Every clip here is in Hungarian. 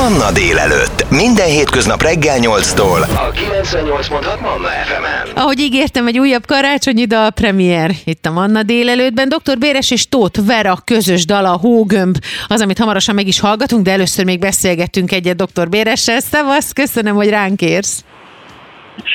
Manna délelőtt. Minden hétköznap reggel 8-tól. A 98.6 Manna FM-en. Ahogy ígértem, egy újabb karácsonyi dal premier itt a Manna délelőttben. Dr. Béres és Tóth Vera közös dala, Hógömb, az, amit hamarosan meg is hallgatunk, de először még beszélgettünk egyet Dr. Béressel. Szevasz, köszönöm, hogy ránk érsz.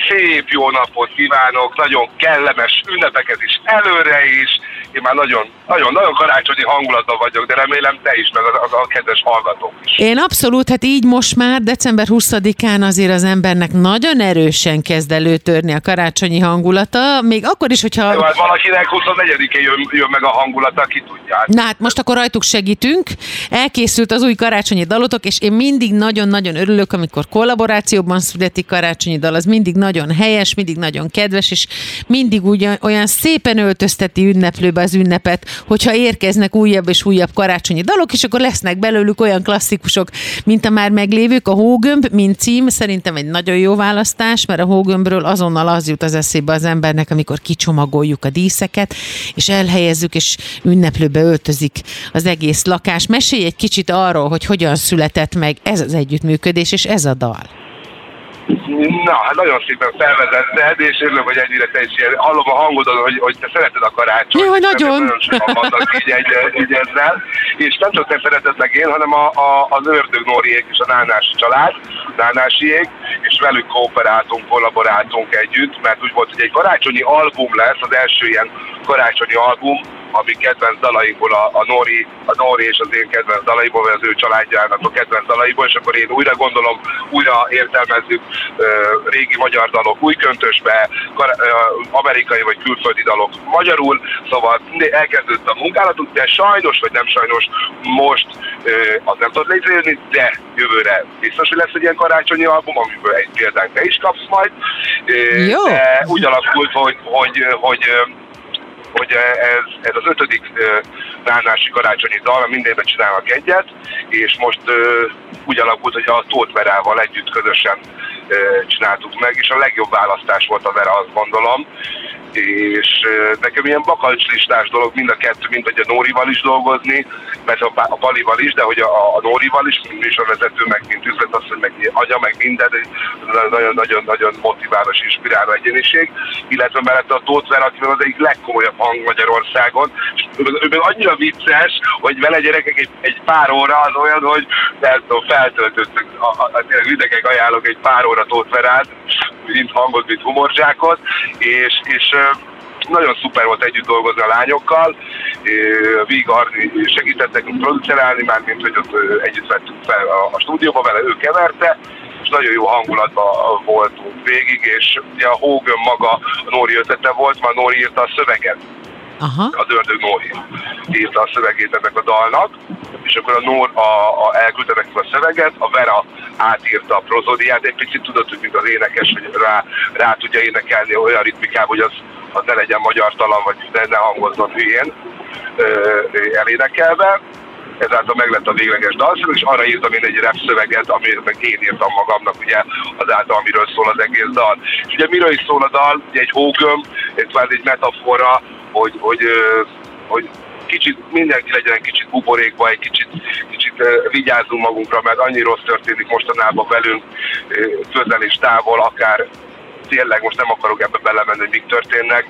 Szép jó napot kívánok, nagyon kellemes ünnepeket is előre is, én már nagyon, nagyon, nagyon karácsonyi hangulatban vagyok, de remélem te is, meg a, a, a kedves hallgatók is. Én abszolút, hát így most már december 20-án azért az embernek nagyon erősen kezd előtörni a karácsonyi hangulata, még akkor is, hogyha... Jó, hát valakinek 24-én jön, jön meg a hangulata, ki tudja. Na hát most akkor rajtuk segítünk. Elkészült az új karácsonyi dalotok, és én mindig nagyon-nagyon örülök, amikor kollaborációban születik karácsonyi dal, az mindig nagyon helyes, mindig nagyon kedves, és mindig ugyan, olyan szépen öltözteti ünneplőbe az ünnepet, hogyha érkeznek újabb és újabb karácsonyi dalok, és akkor lesznek belőlük olyan klasszikusok, mint a már meglévők. A Hógömb, mint cím, szerintem egy nagyon jó választás, mert a Hógömbről azonnal az jut az eszébe az embernek, amikor kicsomagoljuk a díszeket, és elhelyezzük, és ünneplőbe öltözik az egész lakás. Mesélj egy kicsit arról, hogy hogyan született meg ez az együttműködés, és ez a dal. Na, hát nagyon szépen felvezetted, és örülök, hogy ennyire te is ilyen, hallom a hangodon, hogy, hogy te szereted a karácsonyt. Jó, nagyon. Nagyon sokan vannak így, egy, így ezzel. És nem csak te szereted meg én, hanem a, a, az Ördög Nóriék és a Nánási család, Nánásiék, és velük kooperáltunk, kollaboráltunk együtt, mert úgy volt, hogy egy karácsonyi album lesz, az első ilyen karácsonyi album, ami kedvenc dalaiból, a, a, Nori, a Nori és az én kedvenc dalaiból, vagy az ő családjának a kedvenc dalaiból, és akkor én újra gondolom, újra értelmezzük uh, régi magyar dalok új köntösbe, kar, uh, amerikai vagy külföldi dalok magyarul, szóval elkezdődött a munkálatunk, de sajnos, vagy nem sajnos, most uh, az nem tud létrejönni, de jövőre biztos, hogy lesz egy ilyen karácsonyi album, amiből egy példát te is kapsz majd. Uh, Jó. De úgy alakult, hogy, hogy, hogy, hogy hogy ez, ez az ötödik nánási karácsonyi dal, minden évben csinálnak egyet, és most úgy alakult, hogy a Tóth Verával együtt közösen csináltuk meg, és a legjobb választás volt a Vera, azt gondolom, és nekem ilyen bakancslistás dolog mind a kettő, mint hogy a Nórival is dolgozni, mert a, a Palival is, de hogy a, a Nórival is, mint a vezető, meg mint üzletasszony, meg anya, meg minden, nagyon-nagyon-nagyon motiváló és inspiráló egyéniség, illetve mellett a Tóth Vera, aki az egyik legkomolyabb hang Magyarországon, és ő, ő annyira vicces, hogy vele gyerekek egy, egy pár óra az olyan, hogy nem tudom, feltöltöttük, a, a, a, ajánlok egy pár óra Tóth Verát, mint hangot, mint humorzsákot, és, és nagyon szuper volt együtt dolgozni a lányokkal, Víg Arni segített nekünk producerálni, már mint hogy ott együtt vettünk fel a, a stúdióba vele, ő keverte, és nagyon jó hangulatban voltunk végig, és ugye a Hogan maga a Nóri ötlete volt, már Nóri írta a szöveget. Aha. Az ördög Nóri írta a szövegét ennek a dalnak, és akkor a Nór a, a, elküldte nekünk a szöveget, a Vera átírta a prozódiát, egy picit tudott, hogy mint az énekes, hogy rá, rá tudja énekelni olyan ritmikában, hogy az, az ne legyen magyar talan, vagy ne, ne hangozzon hülyén elénekelve, ezáltal meg lett a végleges dalszöveg, és arra írtam én egy rap szöveget, amit meg én írtam magamnak, ugye azáltal, amiről szól az egész dal. És ugye miről is szól a dal? Ugye egy hógöm, ez már egy metafora, hogy, hogy, hogy kicsit mindenki legyen egy kicsit buborékba, egy kicsit, kicsit vigyázzunk magunkra, mert annyi rossz történik mostanában velünk, közel és távol, akár tényleg most nem akarok ebbe belemenni, hogy mik történnek,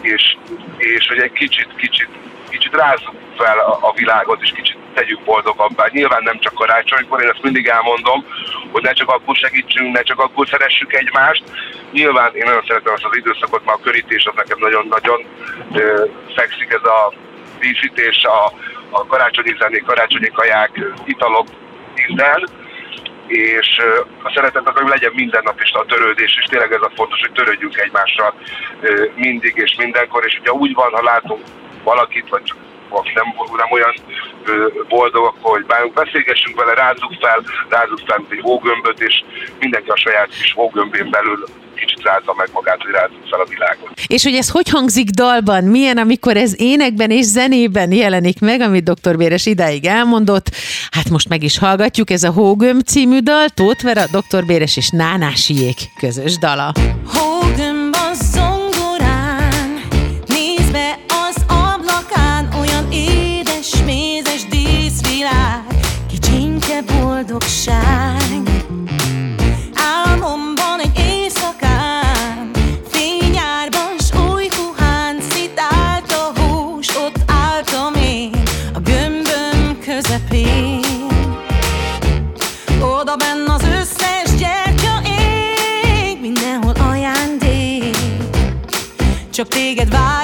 és, és hogy egy kicsit, kicsit, kicsit rázzuk fel a, világot, és kicsit tegyük boldogabbá. Nyilván nem csak karácsonykor, én ezt mindig elmondom, hogy ne csak akkor segítsünk, ne csak akkor szeressük egymást. Nyilván én nagyon szeretem ezt az időszakot, mert a körítés az nekem nagyon-nagyon fekszik ez a díszítés, a, a karácsonyi zenék, karácsonyi kaják, italok, minden, és a szeretet az, hogy legyen minden nap is a törődés, és tényleg ez a fontos, hogy törődjünk egymással mindig és mindenkor, és ugye úgy van, ha látunk valakit, vagy csak aki nem, nem olyan boldog, akkor hogy bárunk, beszélgessünk vele, rázzuk fel, rázzuk fel, mint egy hógömböt, és mindenki a saját kis hógömbén belül kicsit rázza meg magát, hogy rázzuk fel a világot. És hogy ez hogy hangzik dalban? Milyen, amikor ez énekben és zenében jelenik meg, amit dr. Béres idáig elmondott? Hát most meg is hallgatjuk, ez a Hógömb című dal, Tóth Vera, dr. Béres és Nánásiék közös dala. Hógömb Csak téged várlak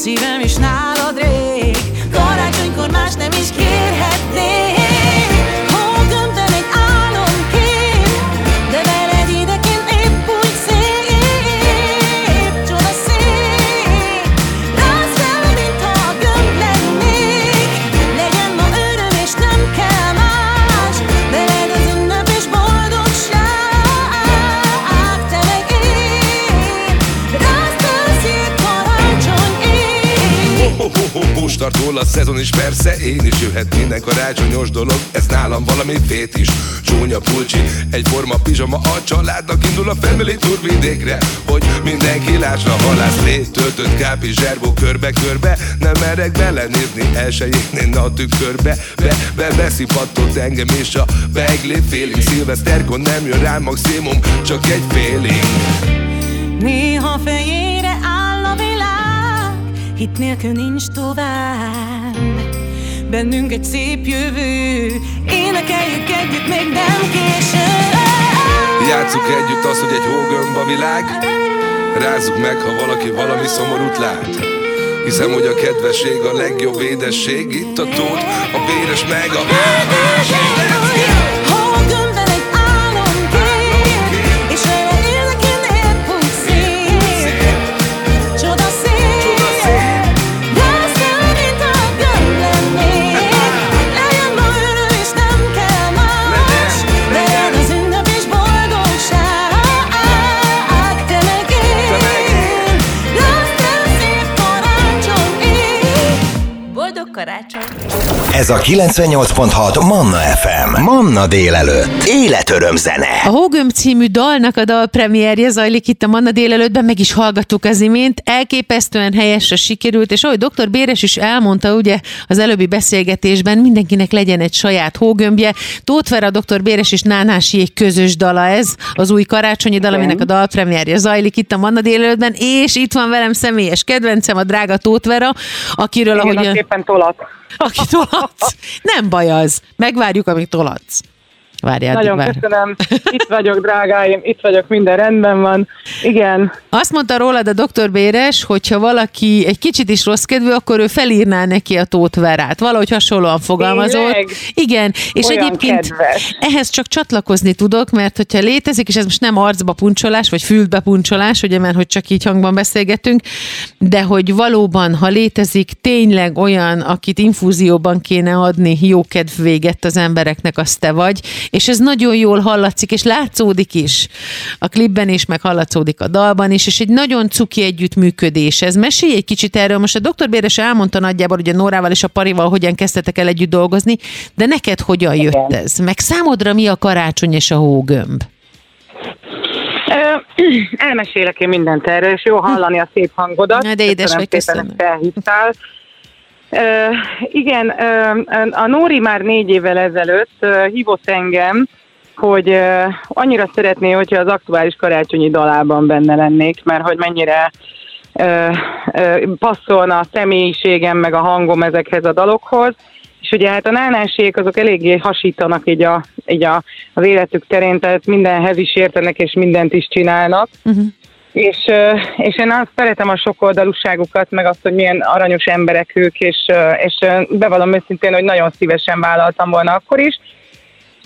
Szívem is nálad rég Róla a szezon is persze Én is jöhet minden karácsonyos dolog. Ez nálam valami fét is. Csúnya pulcsi, egyforma pizsama A családnak indul a family tour vidékre. Hogy mindenki lássa halász lét Töltött kápi zserbó körbe-körbe Nem merek belenézni elsőjén a tükörbe. Be, be, beszipattott engem és a beglép félig Szilveszterkon nem jön rám maximum Csak egy félig Néha fejére áll a világ, hit nélkül nincs tovább. Bennünk egy szép jövő, énekeljük együtt, még nem késő. Játsszuk együtt azt, hogy egy hógömb a világ. Rázzuk meg, ha valaki valami szomorút lát. Hiszem, hogy a kedvesség a legjobb édesség. Itt a tót, a véres meg a Hógömbben Ez a 98.6 Manna FM. Manna délelőtt. Életöröm zene. A Hógömb című dalnak a dalpremierje zajlik itt a Manna délelőttben, meg is hallgattuk az imént. Elképesztően helyesre sikerült, és ahogy dr. Béres is elmondta ugye az előbbi beszélgetésben, mindenkinek legyen egy saját hógömbje. Tóth Vera, dr. Béres és Nánásiék közös dala ez, az új karácsonyi dal, aminek a dalpremierje zajlik itt a Manna délelőttben, és itt van velem személyes kedvencem, a drága Tóth Vera, akiről Igen, ahogy... az éppen tolat. Tolatsz. Nem baj az. Megvárjuk, amíg tolatsz. Várjál, Nagyon vár. köszönöm. Itt vagyok, drágáim, itt vagyok, minden rendben van. Igen, Azt mondta rólad a doktor Béres, hogyha valaki egy kicsit is rossz kedvű, akkor ő felírná neki a Tóth Verát. Valahogy hasonlóan fogalmazott. Tényleg? Igen, és Olyan egyébként kedves. ehhez csak csatlakozni tudok, mert hogyha létezik, és ez most nem arcba puncsolás, vagy fülbe puncsolás, ugye, mert hogy csak így hangban beszélgetünk, de hogy valóban, ha létezik tényleg olyan, akit infúzióban kéne adni jó kedvvéget az embereknek, az te vagy, és ez nagyon jól hallatszik, és látszódik is a klipben is, meg hallatszódik a dalban is, és egy nagyon cuki együttműködés. Ez mesélj egy kicsit erről. Most a doktor Béres elmondta nagyjából, hogy a Nórával és a Parival hogyan kezdtetek el együtt dolgozni, de neked hogyan jött ez? Meg számodra mi a karácsony és a hógömb? Elmesélek én mindent erről, és jó hallani a szép hangodat. Na, de édes vagy, szépen, köszönöm. felhívtál. Igen, a Nóri már négy évvel ezelőtt hívott engem, hogy annyira szeretné, hogyha az aktuális karácsonyi dalában benne lennék, mert hogy mennyire passzolna a személyiségem, meg a hangom ezekhez a dalokhoz. És ugye hát a nánásék azok eléggé hasítanak így, a, így a, az életük terén, tehát mindenhez is értenek, és mindent is csinálnak. Uh-huh. És, és én azt szeretem a sokoldalúságukat, meg azt, hogy milyen aranyos emberek ők, és, és bevallom őszintén, hogy nagyon szívesen vállaltam volna akkor is.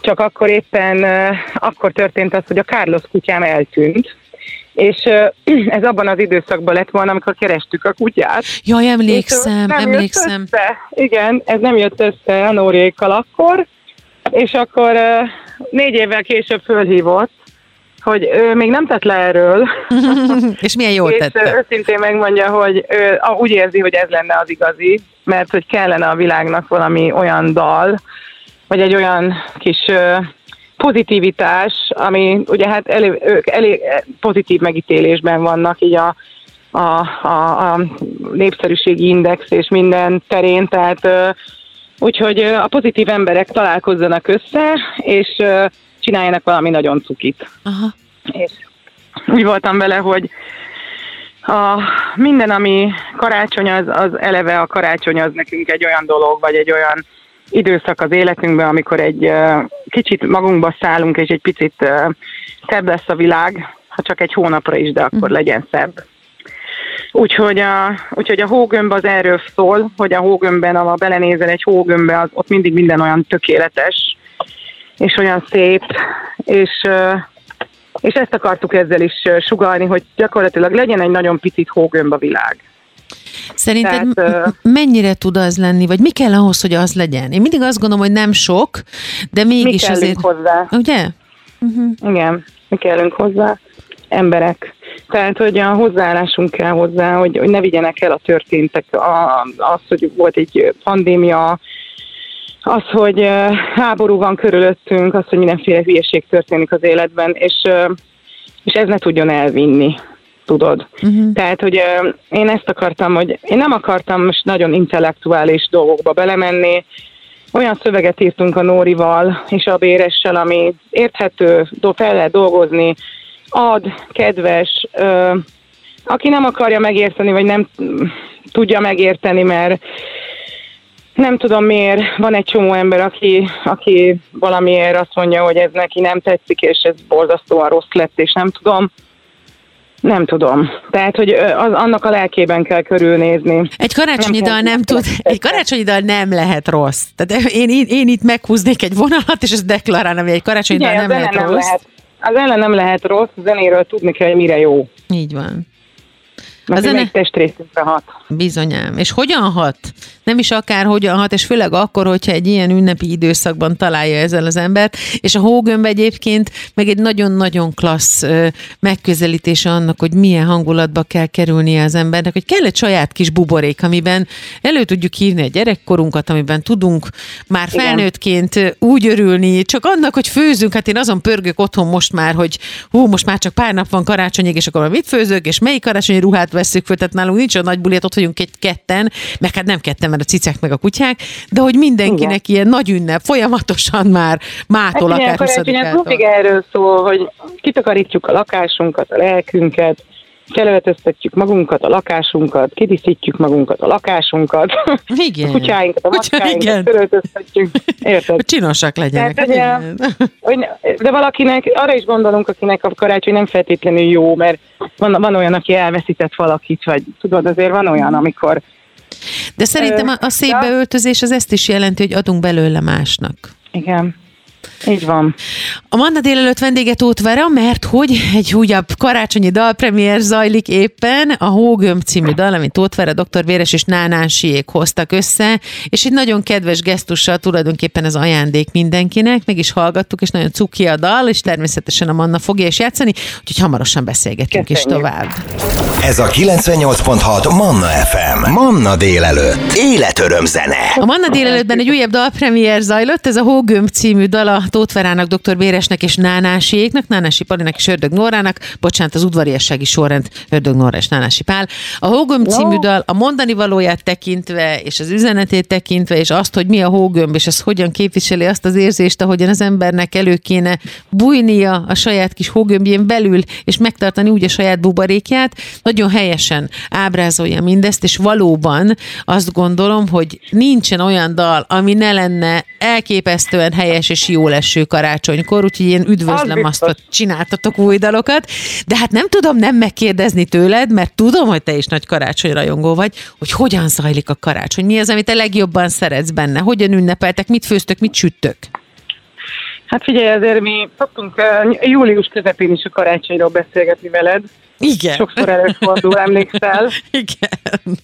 Csak akkor éppen akkor történt az, hogy a Carlos kutyám eltűnt. És ez abban az időszakban lett volna, amikor kerestük a kutyát. Jaj, emlékszem, nem emlékszem. Jött össze. Igen, ez nem jött össze a Nórékkal akkor, és akkor négy évvel később fölhívott, hogy ő még nem tett le erről, és milyen jól és tette. őszintén megmondja, hogy ő úgy érzi, hogy ez lenne az igazi, mert hogy kellene a világnak valami olyan dal, vagy egy olyan kis pozitivitás, ami ugye hát elég, ők elég pozitív megítélésben vannak így a, a, a, a népszerűségi index és minden terén, tehát úgyhogy a pozitív emberek találkozzanak össze, és csináljanak valami nagyon cukit. Aha. És úgy voltam vele, hogy a, minden, ami karácsony, az, az eleve a karácsony az nekünk egy olyan dolog, vagy egy olyan időszak az életünkben, amikor egy kicsit magunkba szállunk, és egy picit ö, szebb lesz a világ, ha csak egy hónapra is, de akkor legyen szebb. Úgyhogy a, úgyhogy a hógömb az erről szól, hogy a hógömbben, ha belenézel egy hógömbbe, az, ott mindig minden olyan tökéletes, és olyan szép, és, és ezt akartuk ezzel is sugalni, hogy gyakorlatilag legyen egy nagyon picit hógömb a világ. Szerinted Tehát, mennyire tud az lenni, vagy mi kell ahhoz, hogy az legyen? Én mindig azt gondolom, hogy nem sok, de Mi mégis kellünk azért... hozzá? Ugye? Igen, mi kellünk hozzá, emberek. Tehát, hogy a hozzáállásunk kell hozzá, hogy, hogy ne vigyenek el a történtek, a, az, hogy volt egy pandémia, az, hogy háború van körülöttünk, az, hogy mindenféle hülyeség történik az életben, és, és ez ne tudjon elvinni, tudod. Uh-huh. Tehát, hogy én ezt akartam, hogy én nem akartam most nagyon intellektuális dolgokba belemenni, olyan szöveget írtunk a Nórival és a Béressel, ami érthető, fel lehet dolgozni, ad, kedves, aki nem akarja megérteni, vagy nem tudja megérteni, mert nem tudom miért, van egy csomó ember, aki, aki valamiért azt mondja, hogy ez neki nem tetszik, és ez borzasztóan rossz lett, és nem tudom. Nem tudom. Tehát, hogy az, annak a lelkében kell körülnézni. Egy karácsonyi Nem dal nem tud, egy karácsonyi dal nem lehet rossz. Tehát én, én, én itt meghúznék egy vonalat, és ezt deklarálnám, hogy egy karácsonyi dal Igen, nem a zene lehet nem rossz. lehet. Az ellen nem lehet rossz, zenéről tudni kell, hogy mire jó. Így van. Mert A zene- testrészünkre hat. Bizonyám. És hogyan hat? Nem is akár hogyan hat, és főleg akkor, hogyha egy ilyen ünnepi időszakban találja ezzel az embert, és a hógömb egyébként meg egy nagyon-nagyon klassz megközelítése annak, hogy milyen hangulatba kell kerülnie az embernek, hogy kell egy saját kis buborék, amiben elő tudjuk hívni a gyerekkorunkat, amiben tudunk már felnőttként úgy örülni, csak annak, hogy főzünk, hát én azon pörgök otthon most már, hogy hú, most már csak pár nap van karácsonyig, és akkor mit főzök, és melyik karácsonyi ruhát veszük föl, tehát nálunk nincs olyan nagy buli, hát ott vagyunk egy ketten, meg hát nem ketten, mert a cicák meg a kutyák, de hogy mindenkinek ilyen nagy ünnep, folyamatosan már mától, Hát akár igen, karácsony, ez 20-ától. mindig erről szól, hogy kitakarítjuk a lakásunkat, a lelkünket, felöltöztetjük magunkat, a lakásunkat, kidíszítjük magunkat, a lakásunkat, Igen. a kutyáinkat, a macskáinkat felöltöztetjük. Érted? Hogy csinosak legyenek. Tehát, hát igen. hogy, de valakinek, arra is gondolunk, akinek a karácsony nem feltétlenül jó, mert van, van olyan, aki elveszített valakit, vagy tudod, azért van olyan, amikor De szerintem a, a szép beöltözés az ezt is jelenti, hogy adunk belőle másnak. igen, így van. A Manna délelőtt vendége Tóth Vera, mert hogy egy újabb karácsonyi dalpremiér zajlik éppen, a Hógömb című dal, amit Tóth Vera, Dr. Véres és Nánásiék hoztak össze, és egy nagyon kedves gesztussal tulajdonképpen ez ajándék mindenkinek, meg is hallgattuk, és nagyon cuki a dal, és természetesen a Manna fogja is játszani, úgyhogy hamarosan beszélgetünk is Köszönjük. tovább. Ez a 98.6 Manna FM. Manna délelőtt. Életöröm zene. A Manna délelőttben egy újabb dalpremiér zajlott, ez a Hógömb című dal a Tóth Verának, Dr. Béresnek és Nánásiéknak, Nánási Palinak és Ördög Nórának, bocsánat, az udvariassági sorrend Ördög Nóra és Nánási Pál. A Hógömb című dal a mondani valóját tekintve, és az üzenetét tekintve, és azt, hogy mi a hógömb, és ez hogyan képviseli azt az érzést, ahogyan az embernek elő kéne bújnia a saját kis hógömbjén belül, és megtartani úgy a saját buborékját, nagyon helyesen ábrázolja mindezt, és valóban azt gondolom, hogy nincsen olyan dal, ami ne lenne elképesztően helyes és jó leső karácsonykor, úgyhogy én üdvözlöm Az azt, hogy csináltatok új dalokat, de hát nem tudom nem megkérdezni tőled, mert tudom, hogy te is nagy karácsonyrajongó vagy, hogy hogyan zajlik a karácsony, mi az, amit te legjobban szeretsz benne, hogyan ünnepeltek, mit főztök, mit süttök. Hát figyelj, azért mi szoktunk uh, július közepén is a karácsonyról beszélgetni veled. Igen. Sokszor előfordul, emlékszel. Igen.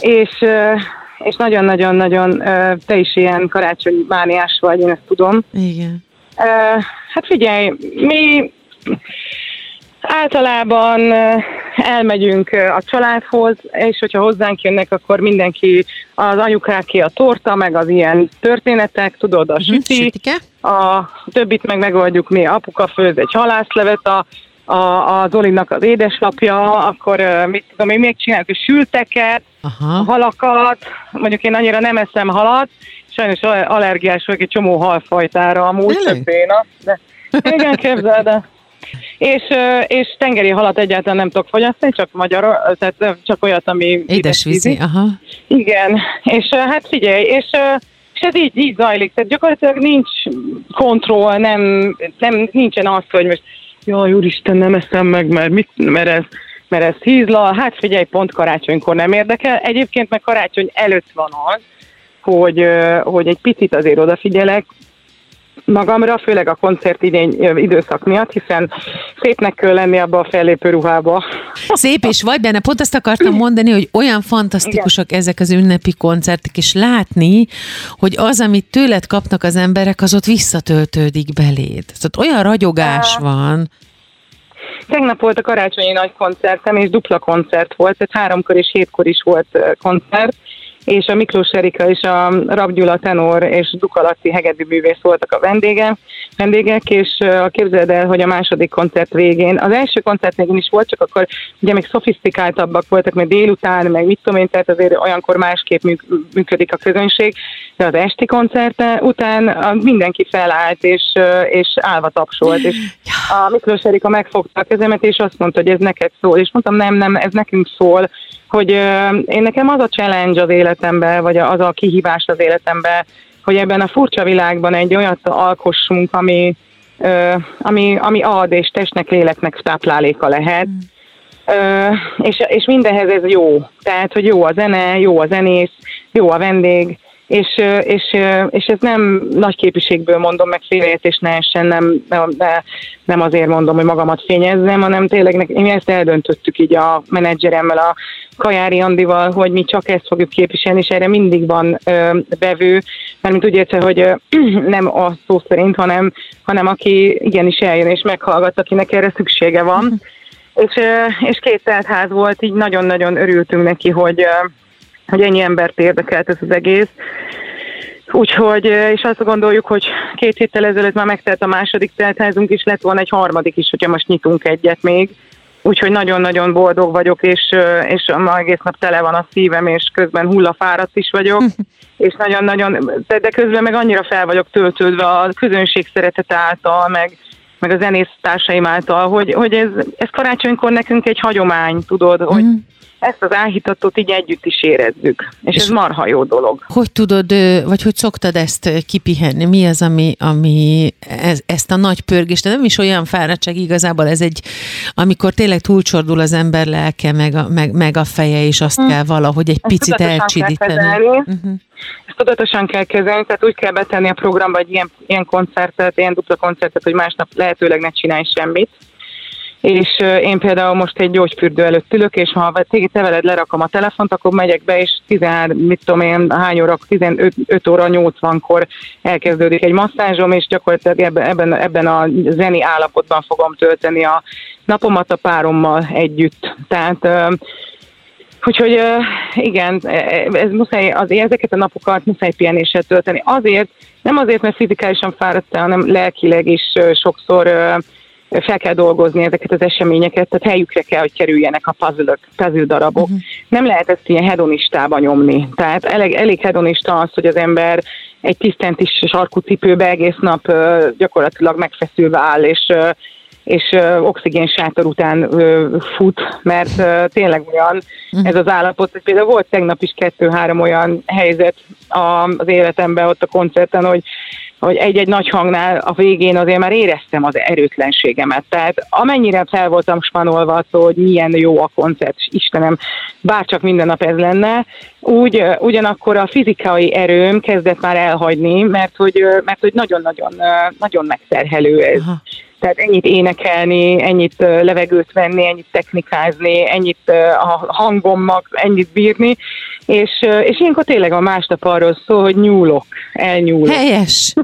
És, uh, és nagyon-nagyon-nagyon te is ilyen karácsonyi mániás vagy, én ezt tudom. Igen. Hát figyelj, mi Általában elmegyünk a családhoz, és hogyha hozzánk jönnek, akkor mindenki az anyukáké a torta, meg az ilyen történetek, tudod, a süti, Sütike? a többit meg megoldjuk mi. Apuka főz egy halászlevet, a, a, a Zolinak az édeslapja, akkor mit tudom én, még csináljuk a sülteket, a Aha. halakat, mondjuk én annyira nem eszem halat, sajnos allergiás vagyok egy csomó halfajtára amúgy, több béna, de igen, képzeld el. És, és tengeri halat egyáltalán nem tudok fogyasztani, csak magyar, tehát csak olyat, ami Édesvízi, aha. igen, és hát figyelj, és, és ez így, így zajlik, tehát gyakorlatilag nincs kontroll, nem, nem nincsen az, hogy most jaj, úristen, nem eszem meg, mert, mit, mert ez mert ez hízla, hát figyelj, pont karácsonykor nem érdekel. Egyébként meg karácsony előtt van az, hogy, hogy egy picit azért odafigyelek, magamra, főleg a koncert idény, időszak miatt, hiszen szépnek kell lenni abba a fellépő ruhába. Szép és vagy benne. Pont azt akartam mondani, hogy olyan fantasztikusak ezek az ünnepi koncertek, és látni, hogy az, amit tőled kapnak az emberek, az ott visszatöltődik beléd. Szóval olyan ragyogás van. Tegnap volt a karácsonyi nagy koncertem, és dupla koncert volt, tehát háromkor és hétkor is volt koncert, és a Miklós Erika és a Rab Gyula tenor és Dukalati hegedű művész voltak a vendége, vendégek, és képzeld el, hogy a második koncert végén, az első koncert végén is volt, csak akkor ugye még szofisztikáltabbak voltak, mert délután, meg mit tudom én, tehát azért olyankor másképp műk- működik a közönség, de az esti koncert után mindenki felállt, és, és állva tapsolt, és a Miklós Erika megfogta a kezemet, és azt mondta, hogy ez neked szól, és mondtam, nem, nem, ez nekünk szól, hogy én nekem az a challenge az életemben, vagy az a kihívás az életemben, hogy ebben a furcsa világban egy olyat alkossunk, ami, ö, ami, ami ad, és testnek, léleknek tápláléka lehet. Ö, és, és mindenhez ez jó. Tehát, hogy jó a zene, jó a zenész, jó a vendég, és, és, és ez nem nagy képviségből mondom, meg félreértés ne essen, nem, nem, ne- nem azért mondom, hogy magamat fényezzem, hanem tényleg mi ezt eldöntöttük így a menedzseremmel, a Kajári Andival, hogy mi csak ezt fogjuk képviselni, és erre mindig van ö, bevő, mert mint úgy értse, hogy ö, nem a szó szerint, hanem, hanem aki igenis eljön és meghallgat, akinek erre szüksége van. És, ö, és két teltház volt, így nagyon-nagyon örültünk neki, hogy, hogy ennyi embert érdekelt ez az egész. Úgyhogy, ö, és azt gondoljuk, hogy két héttel ezelőtt már megtelt a második teltházunk is, lett volna egy harmadik is, hogyha most nyitunk egyet még. Úgyhogy nagyon-nagyon boldog vagyok, és, ö, és ma egész nap tele van a szívem, és közben hullafáradt is vagyok, és nagyon-nagyon, de de közben meg annyira fel vagyok töltődve a közönség szeretete által, meg, meg a zenész társaim által, hogy, hogy ez, ez karácsonykor nekünk egy hagyomány, tudod, hogy ezt az áhítatot így együtt is érezzük. És, És- ez marha jó dolog. Hogy tudod, vagy hogy szoktad ezt kipihenni? Mi az, ami, ami ez, ezt a nagy pörgést, de nem is olyan fáradtság igazából, ez egy, amikor tényleg túlcsordul az ember lelke, meg a, meg, meg a feje, és azt kell valahogy egy. Ezt picit elcsidítani. Uh-huh. Ezt tudatosan kell kezelni, tehát úgy kell betenni a programba egy ilyen, ilyen koncertet, ilyen dupla koncertet, hogy másnap lehetőleg ne csinálj semmit. És én például most egy gyógyfürdő előtt ülök, és ha te veled lerakom a telefont, akkor megyek be, és 13, mit tudom én, hány óra, 15 5 óra 80-kor elkezdődik egy masszázsom, és gyakorlatilag ebben, ebben, a zeni állapotban fogom tölteni a napomat a párommal együtt. Tehát Úgyhogy igen, e- ez muszáj, az, ezeket a napokat muszáj pihenéssel tölteni. Azért, nem azért, mert fizikálisan fáradt hanem lelkileg is sokszor fel kell dolgozni ezeket az eseményeket, tehát helyükre kell, hogy kerüljenek a puzzle puzzle darabok. Uh-huh. Nem lehet ezt ilyen hedonistába nyomni. Tehát elég, elég hedonista az, hogy az ember egy tisztentis sarkú cipőbe egész nap ö, gyakorlatilag megfeszülve áll, és ö, és ö, oxigénsátor után ö, fut, mert ö, tényleg olyan ez az állapot. hogy Például volt tegnap is kettő-három olyan helyzet a, az életemben ott a koncerten, hogy hogy egy-egy nagy hangnál a végén azért már éreztem az erőtlenségemet. Tehát amennyire fel voltam spanolva attól, hogy milyen jó a koncert, és Istenem, bárcsak minden nap ez lenne, úgy ugyanakkor a fizikai erőm kezdett már elhagyni, mert hogy, mert hogy nagyon-nagyon nagyon megterhelő ez. Aha. Tehát ennyit énekelni, ennyit levegőt venni, ennyit technikázni, ennyit a hangommal, ennyit bírni, és, és ilyenkor tényleg a másnap arról szól, hogy nyúlok, elnyúlok. Helyes.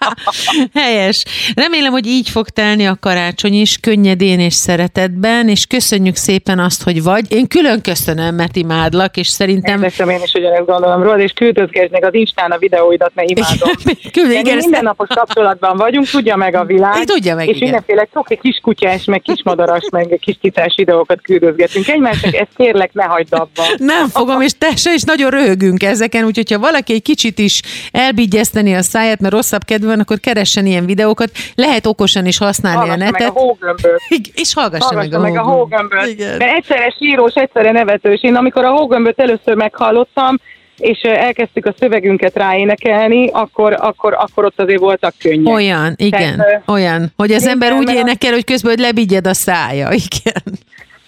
Helyes. Remélem, hogy így fog telni a karácsony is, könnyedén és szeretetben, és köszönjük szépen azt, hogy vagy. Én külön köszönöm, mert imádlak, és szerintem... Érdekszem, én is ugyanezt gondolom róla, és küldözgesd az Instán a videóidat, mert imádom. Küld, igen, ezt- mindennapos kapcsolatban vagyunk, tudja meg a világ. Tudja meg, és igen. mindenféle csoki kiskutyás, meg kismadaras, meg kis cicás videókat küldözgetünk egymásnak, ezt kérlek ne hagyd abba. Nem fogom, és te se, és nagyon röhögünk ezeken, úgyhogy ha valaki egy kicsit is elbigyezteni a száját, mert rosszabb kedve van, akkor keressen ilyen videókat. Lehet okosan is használni a Hallgassa meg netet. a hógömböt. Igen, És hallgassa, Hallgassa meg a, hógömböt. Igen. Mert egyszerre sírós, egyszerre nevetős. Én amikor a hógömböt először meghallottam, és elkezdtük a szövegünket ráénekelni, akkor, akkor, akkor ott azért voltak könnyek. Olyan, igen, Tehát, olyan, hogy az igen, ember úgy énekel, hogy közben hogy lebigyed a szája, igen.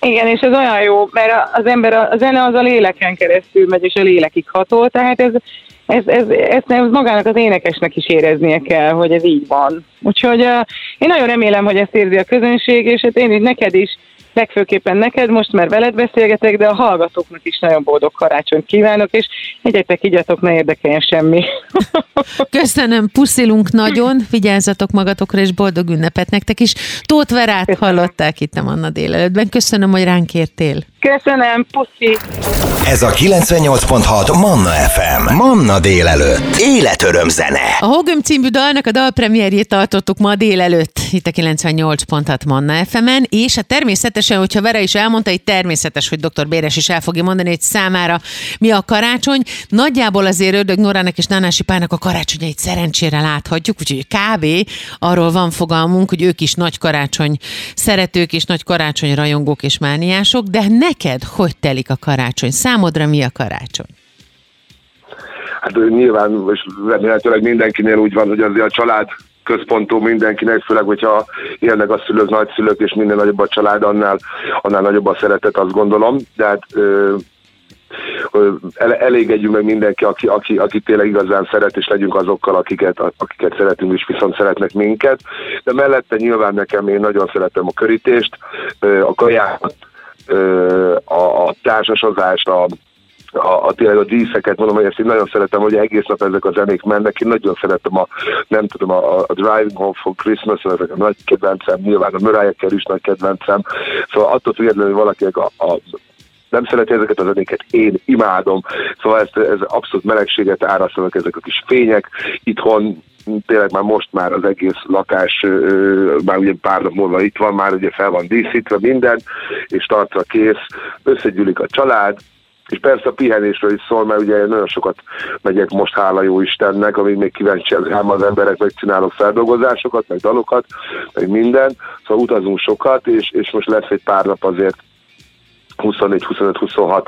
Igen, és ez olyan jó, mert az ember, a zene az a léleken keresztül megy, és a lélekig hatol, tehát ez, ez, ez, ezt ez magának az énekesnek is éreznie kell, hogy ez így van. Úgyhogy uh, én nagyon remélem, hogy ezt érzi a közönség, és hát én is neked is, legfőképpen neked most, mert veled beszélgetek, de a hallgatóknak is nagyon boldog karácsonyt kívánok, és egyetek, igyatok, ne érdekeljen semmi. Köszönöm, puszilunk nagyon, vigyázzatok magatokra, és boldog ünnepet nektek is. Tóth Verát Köszönöm. hallották itt a Manna délelőttben. Köszönöm, hogy ránk értél. Köszönöm, puszi! Ez a 98.6 Manna FM. Manna délelőtt. Életöröm zene. A Hogöm című dalnak a dalpremierjét tartottuk ma délelőtt, itt a 98.6 Manna FM-en, és hát természetesen, hogyha Vera is elmondta, itt természetes, hogy dr. Béres is el fogja mondani, hogy számára mi a karácsony. Nagyjából azért Ördög Norának és Nánási Pának a karácsonyait szerencsére láthatjuk, úgyhogy kb. arról van fogalmunk, hogy ők is nagy karácsony szeretők és nagy karácsony rajongók és mániások, de neked hogy telik a karácsony? Számodra mi a karácsony? Hát nyilván, és remélhetőleg mindenkinél úgy van, hogy azért a család központú mindenkinek, főleg, hogyha élnek a szülők, nagyszülők, és minél nagyobb a család, annál, annál nagyobb a szeretet, azt gondolom. De hát ö, ö, el, elégedjünk meg mindenki, aki, aki, aki tényleg igazán szeret, és legyünk azokkal, akiket, akiket szeretünk, és viszont szeretnek minket. De mellette nyilván nekem én nagyon szeretem a körítést, a kajákat, a, a társasozást, a, a, a tényleg a díszeket, mondom, hogy ezt én nagyon szeretem, hogy egész nap ezek a zenék mennek. Én nagyon szeretem a, nem tudom, a, a Driving Home for Christmas, ezek a nagy kedvencem, nyilván a Mariah is nagy kedvencem. Szóval attól függetlenül, hogy valakinek a, a nem szereti ezeket a zenéket, én imádom. Szóval ez, ez abszolút melegséget árasztanak ezek a kis fények. Itthon tényleg már most már az egész lakás, már ugye pár nap múlva itt van, már ugye fel van díszítve minden, és tartva kész, összegyűlik a család, és persze a pihenésről is szól, mert ugye nagyon sokat megyek most, hála jó Istennek, amíg még kíváncsi ám az emberek, meg csinálok feldolgozásokat, meg dalokat, meg minden, szóval utazunk sokat, és, és most lesz egy pár nap azért 24-25-26,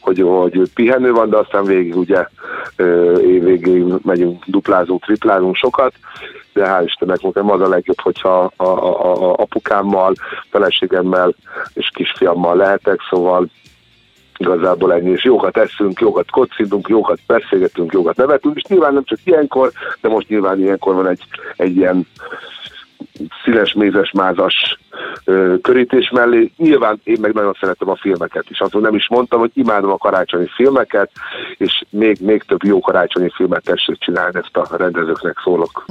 hogy, hogy pihenő van, de aztán végig ugye ö, év végéig megyünk, duplázunk, triplázunk sokat, de hál' Istennek nekem az a legjobb, hogyha a, a, a, a apukámmal, feleségemmel és kisfiammal lehetek, szóval igazából ennyi, és jókat eszünk, jókat kocintunk, jókat beszélgetünk, jókat nevetünk, és nyilván nem csak ilyenkor, de most nyilván ilyenkor van egy, egy ilyen színes, mézes, mázas ö, körítés mellé. Nyilván én meg nagyon szeretem a filmeket is. Azon nem is mondtam, hogy imádom a karácsonyi filmeket, és még, még több jó karácsonyi filmet tessék csinálni, ezt a rendezőknek szólok.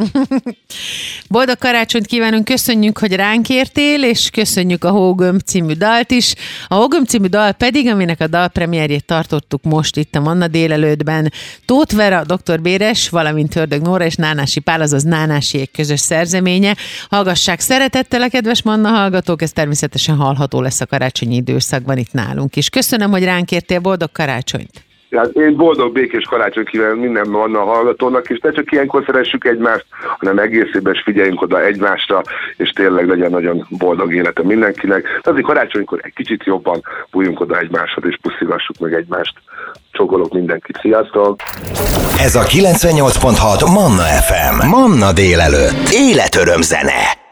Boldog karácsonyt kívánunk, köszönjük, hogy ránk értél, és köszönjük a Hógömb című dalt is. A Hógömb című dal pedig, aminek a dalpremierjét tartottuk most itt a Manna délelőttben, Tóth Vera, Dr. Béres, valamint Ördög Nóra és Nánási Pál, azaz Nánásiék közös szerzeménye. Hallgassák szeretettel a kedves Manna hallgatók, ez természetesen hallható lesz a karácsonyi időszakban itt nálunk is. Köszönöm, hogy ránk értél, boldog karácsonyt! Hát én boldog, békés karácsony kívánok minden van a hallgatónak, és ne csak ilyenkor szeressük egymást, hanem egész is figyeljünk oda egymásra, és tényleg legyen nagyon boldog élete mindenkinek. De azért karácsonykor egy kicsit jobban bújjunk oda egymáshoz, és puszigassuk meg egymást. Csókolok mindenkit, sziasztok! Ez a 98.6 Manna FM. Manna délelőtt. Életöröm zene.